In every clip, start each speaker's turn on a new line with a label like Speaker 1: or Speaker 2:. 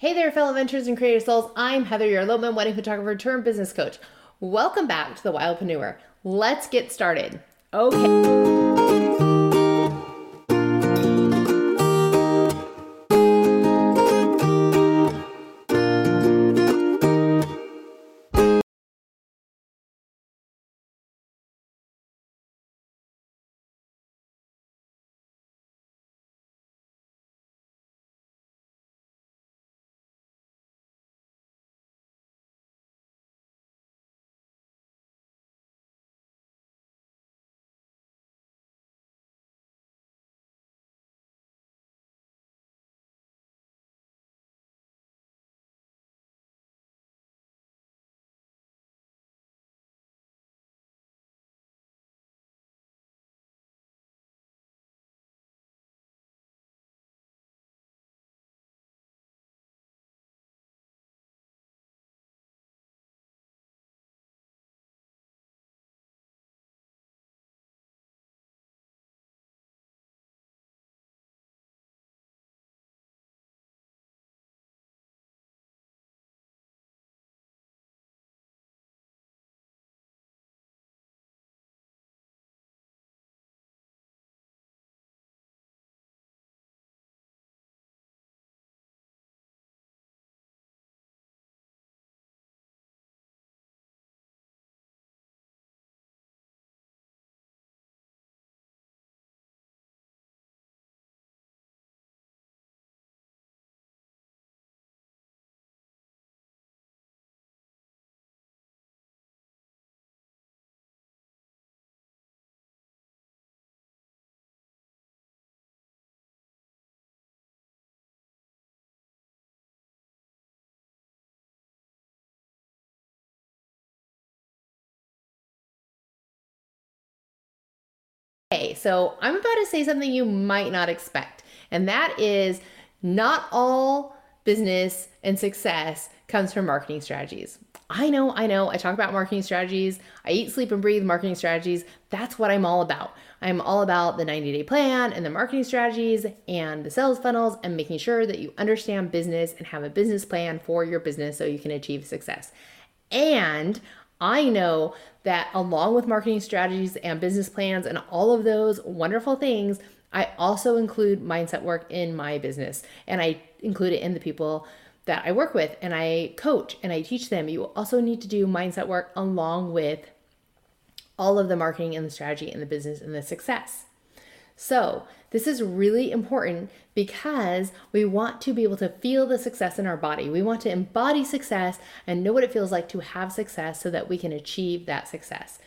Speaker 1: Hey there, fellow ventures and creative souls. I'm Heather, your elopement wedding photographer turned business coach. Welcome back to the Wildpreneur. Let's get started. Okay. Okay, so I'm about to say something you might not expect, and that is not all business and success comes from marketing strategies. I know, I know, I talk about marketing strategies. I eat, sleep, and breathe marketing strategies. That's what I'm all about. I'm all about the 90 day plan and the marketing strategies and the sales funnels and making sure that you understand business and have a business plan for your business so you can achieve success. And I know that along with marketing strategies and business plans and all of those wonderful things, I also include mindset work in my business and I include it in the people that I work with and I coach and I teach them. You also need to do mindset work along with all of the marketing and the strategy and the business and the success. So, this is really important because we want to be able to feel the success in our body. We want to embody success and know what it feels like to have success so that we can achieve that success.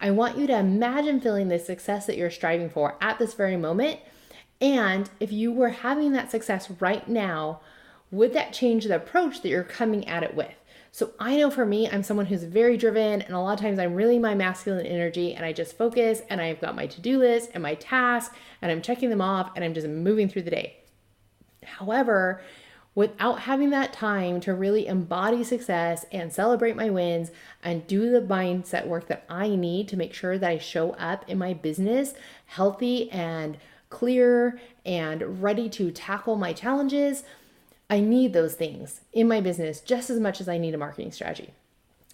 Speaker 1: I want you to imagine feeling the success that you're striving for at this very moment. And if you were having that success right now, would that change the approach that you're coming at it with? So I know for me, I'm someone who's very driven, and a lot of times I'm really my masculine energy, and I just focus, and I've got my to do list and my tasks, and I'm checking them off, and I'm just moving through the day. However, without having that time to really embody success and celebrate my wins and do the mindset work that I need to make sure that I show up in my business healthy and clear and ready to tackle my challenges, I need those things in my business just as much as I need a marketing strategy.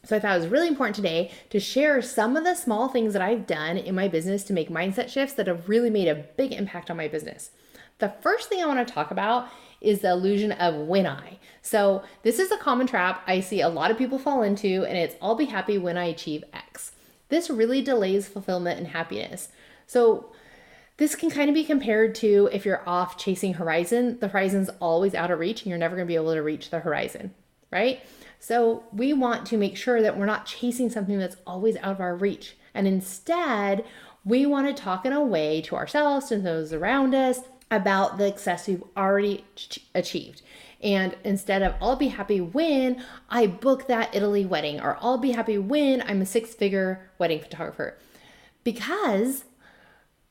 Speaker 1: So I thought it was really important today to share some of the small things that I've done in my business to make mindset shifts that have really made a big impact on my business. The first thing I want to talk about is the illusion of when I. So, this is a common trap I see a lot of people fall into, and it's I'll be happy when I achieve X. This really delays fulfillment and happiness. So, this can kind of be compared to if you're off chasing horizon, the horizon's always out of reach and you're never going to be able to reach the horizon, right? So we want to make sure that we're not chasing something that's always out of our reach. And instead, we want to talk in a way to ourselves and those around us about the success we've already achieved. And instead of I'll be happy when I book that Italy wedding, or I'll be happy when I'm a six figure wedding photographer. Because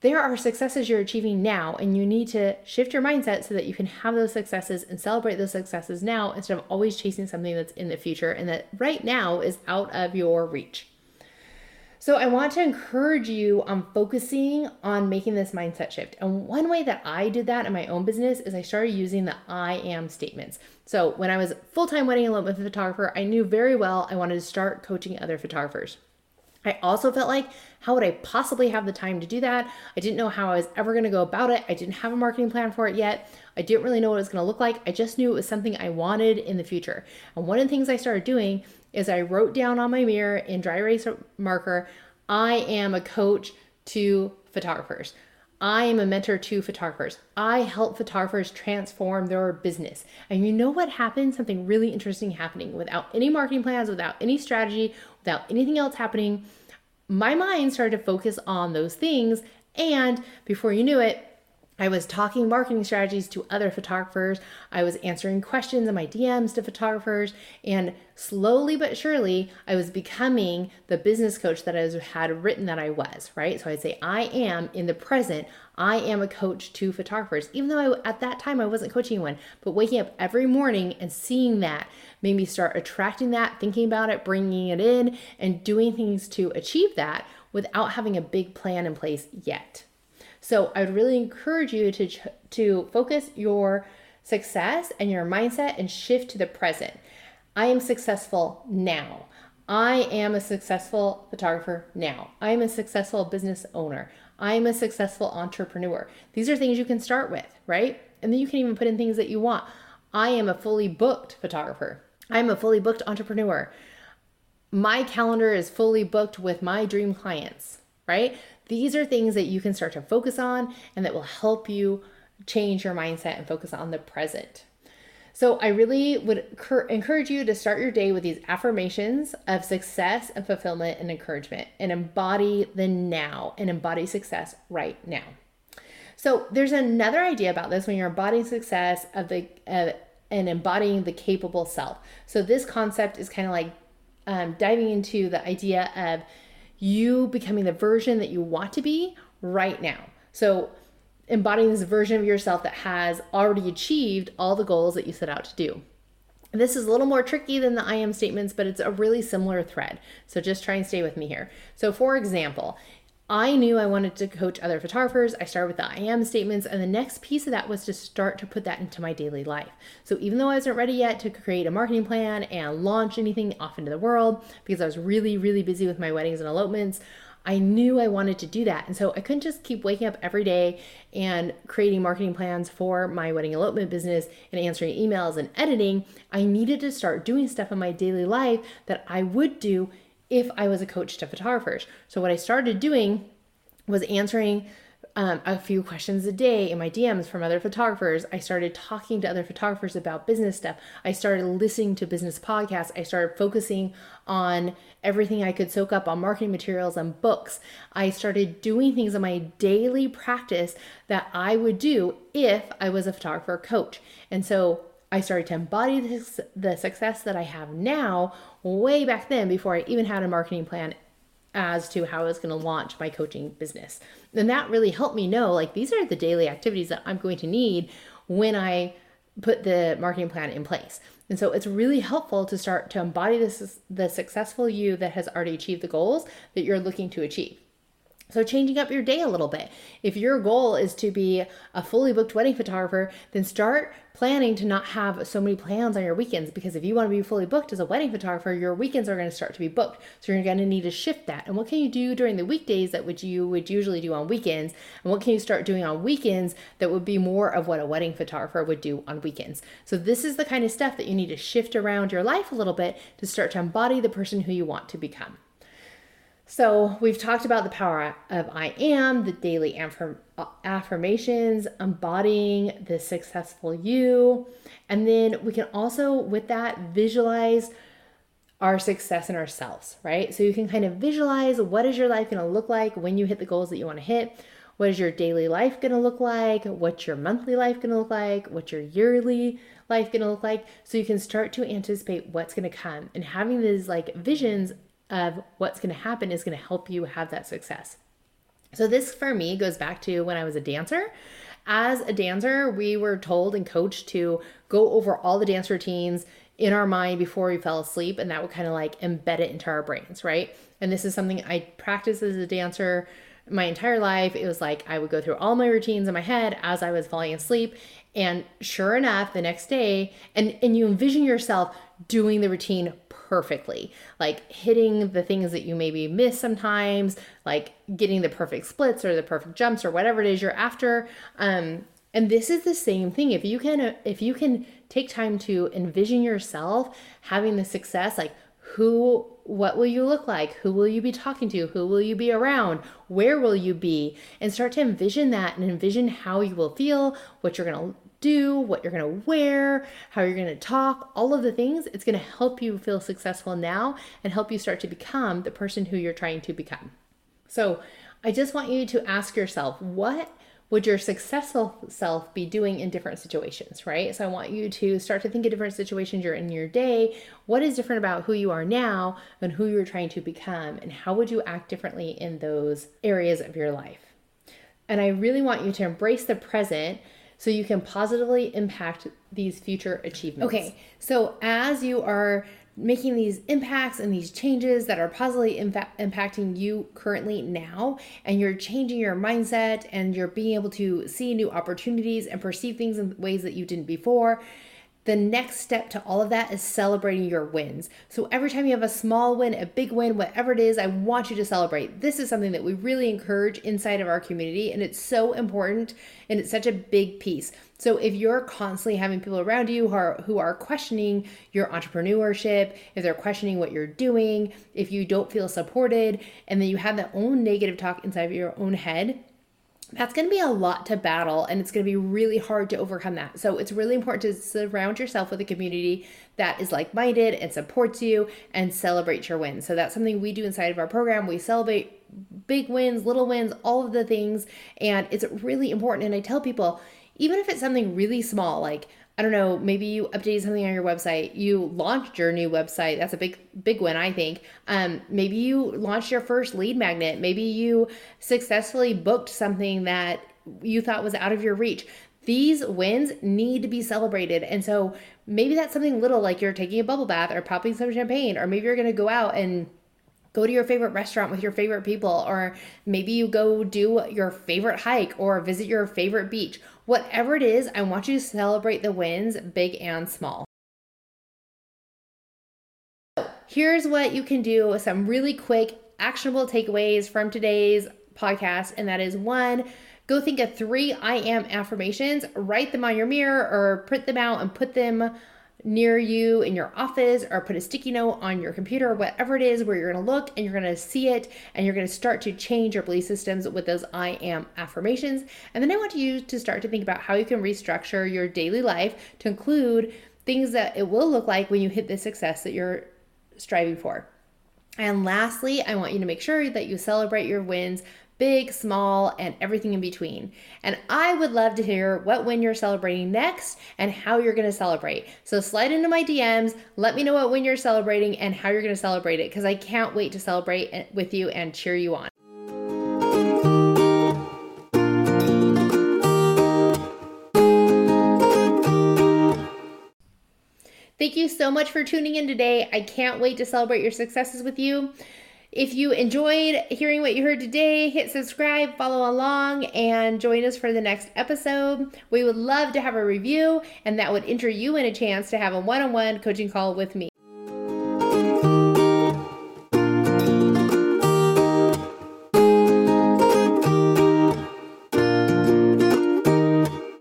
Speaker 1: there are successes you're achieving now, and you need to shift your mindset so that you can have those successes and celebrate those successes now instead of always chasing something that's in the future and that right now is out of your reach. So I want to encourage you on focusing on making this mindset shift. And one way that I did that in my own business is I started using the I am statements. So when I was full-time wedding elopement photographer, I knew very well I wanted to start coaching other photographers. I also felt like, how would I possibly have the time to do that? I didn't know how I was ever going to go about it. I didn't have a marketing plan for it yet. I didn't really know what it was going to look like. I just knew it was something I wanted in the future. And one of the things I started doing is I wrote down on my mirror in dry erase marker, I am a coach to photographers. I am a mentor to photographers. I help photographers transform their business. And you know what happens? Something really interesting happening without any marketing plans, without any strategy, without anything else happening. My mind started to focus on those things. And before you knew it, I was talking marketing strategies to other photographers. I was answering questions in my DMs to photographers. And slowly but surely, I was becoming the business coach that I had written that I was, right? So I'd say, I am in the present, I am a coach to photographers, even though I, at that time I wasn't coaching anyone. But waking up every morning and seeing that made me start attracting that, thinking about it, bringing it in, and doing things to achieve that without having a big plan in place yet. So I would really encourage you to to focus your success and your mindset and shift to the present. I am successful now. I am a successful photographer now. I am a successful business owner. I am a successful entrepreneur. These are things you can start with, right? And then you can even put in things that you want. I am a fully booked photographer. I am a fully booked entrepreneur. My calendar is fully booked with my dream clients, right? These are things that you can start to focus on and that will help you change your mindset and focus on the present. So, I really would encourage you to start your day with these affirmations of success and fulfillment and encouragement and embody the now and embody success right now. So, there's another idea about this when you're embodying success of the uh, and embodying the capable self. So, this concept is kind of like um, diving into the idea of you becoming the version that you want to be right now. So, embodying this version of yourself that has already achieved all the goals that you set out to do. This is a little more tricky than the I am statements, but it's a really similar thread. So just try and stay with me here. So, for example, I knew I wanted to coach other photographers. I started with the I am statements, and the next piece of that was to start to put that into my daily life. So even though I wasn't ready yet to create a marketing plan and launch anything off into the world, because I was really, really busy with my weddings and elopements, I knew I wanted to do that. And so I couldn't just keep waking up every day and creating marketing plans for my wedding elopement business and answering emails and editing. I needed to start doing stuff in my daily life that I would do if I was a coach to photographers. So what I started doing was answering um, a few questions a day in my DMs from other photographers. I started talking to other photographers about business stuff. I started listening to business podcasts. I started focusing on everything I could soak up on marketing materials and books. I started doing things in my daily practice that I would do if I was a photographer coach. And so I started to embody this, the success that I have now way back then before I even had a marketing plan as to how I was going to launch my coaching business. And that really helped me know like these are the daily activities that I'm going to need when I put the marketing plan in place. And so it's really helpful to start to embody this the successful you that has already achieved the goals that you're looking to achieve. So, changing up your day a little bit. If your goal is to be a fully booked wedding photographer, then start planning to not have so many plans on your weekends because if you want to be fully booked as a wedding photographer, your weekends are going to start to be booked. So, you're going to need to shift that. And what can you do during the weekdays that which you would usually do on weekends? And what can you start doing on weekends that would be more of what a wedding photographer would do on weekends? So, this is the kind of stuff that you need to shift around your life a little bit to start to embody the person who you want to become. So, we've talked about the power of I am, the daily affirm- affirmations, embodying the successful you. And then we can also, with that, visualize our success in ourselves, right? So, you can kind of visualize what is your life going to look like when you hit the goals that you want to hit. What is your daily life going to look like? What's your monthly life going to look like? What's your yearly life going to look like? So you can start to anticipate what's going to come and having these like visions of what's going to happen is going to help you have that success. So, this for me goes back to when I was a dancer. As a dancer, we were told and coached to go over all the dance routines in our mind before we fell asleep and that would kind of like embed it into our brains, right? And this is something I practiced as a dancer my entire life. It was like I would go through all my routines in my head as I was falling asleep. And sure enough, the next day, and, and you envision yourself doing the routine perfectly, like hitting the things that you maybe miss sometimes, like getting the perfect splits or the perfect jumps or whatever it is you're after. Um, and this is the same thing. If you can, if you can take time to envision yourself having the success, like who what will you look like? Who will you be talking to? Who will you be around? Where will you be? And start to envision that and envision how you will feel, what you're going to do, what you're going to wear, how you're going to talk, all of the things. It's going to help you feel successful now and help you start to become the person who you're trying to become. So, I just want you to ask yourself, what would your successful self be doing in different situations, right? So I want you to start to think of different situations you're in your day. What is different about who you are now and who you're trying to become? And how would you act differently in those areas of your life? And I really want you to embrace the present so you can positively impact these future achievements. Okay, so as you are making these impacts and these changes that are positively impacting you currently now and you're changing your mindset and you're being able to see new opportunities and perceive things in ways that you didn't before the next step to all of that is celebrating your wins. So every time you have a small win, a big win, whatever it is, I want you to celebrate. This is something that we really encourage inside of our community, and it's so important and it's such a big piece. So if you're constantly having people around you who are who are questioning your entrepreneurship, if they're questioning what you're doing, if you don't feel supported, and then you have that own negative talk inside of your own head, that's going to be a lot to battle and it's going to be really hard to overcome that. So it's really important to surround yourself with a community that is like minded and supports you and celebrate your wins. So that's something we do inside of our program. We celebrate big wins, little wins, all of the things. And it's really important. And I tell people, even if it's something really small, like I don't know, maybe you updated something on your website, you launched your new website. That's a big, big win, I think. Um, maybe you launched your first lead magnet. Maybe you successfully booked something that you thought was out of your reach. These wins need to be celebrated. And so maybe that's something little like you're taking a bubble bath or popping some champagne, or maybe you're going to go out and go to your favorite restaurant with your favorite people, or maybe you go do your favorite hike or visit your favorite beach. Whatever it is, I want you to celebrate the wins, big and small. here's what you can do some really quick, actionable takeaways from today's podcast, and that is one, go think of three I am affirmations, write them on your mirror or print them out and put them near you in your office or put a sticky note on your computer or whatever it is where you're going to look and you're going to see it and you're going to start to change your belief systems with those I am affirmations. And then I want you to start to think about how you can restructure your daily life to include things that it will look like when you hit the success that you're striving for. And lastly, I want you to make sure that you celebrate your wins big, small, and everything in between. And I would love to hear what win you're celebrating next and how you're going to celebrate. So slide into my DMs, let me know what win you're celebrating and how you're going to celebrate it because I can't wait to celebrate with you and cheer you on. Thank you so much for tuning in today. I can't wait to celebrate your successes with you. If you enjoyed hearing what you heard today, hit subscribe, follow along, and join us for the next episode. We would love to have a review, and that would enter you in a chance to have a one on one coaching call with me.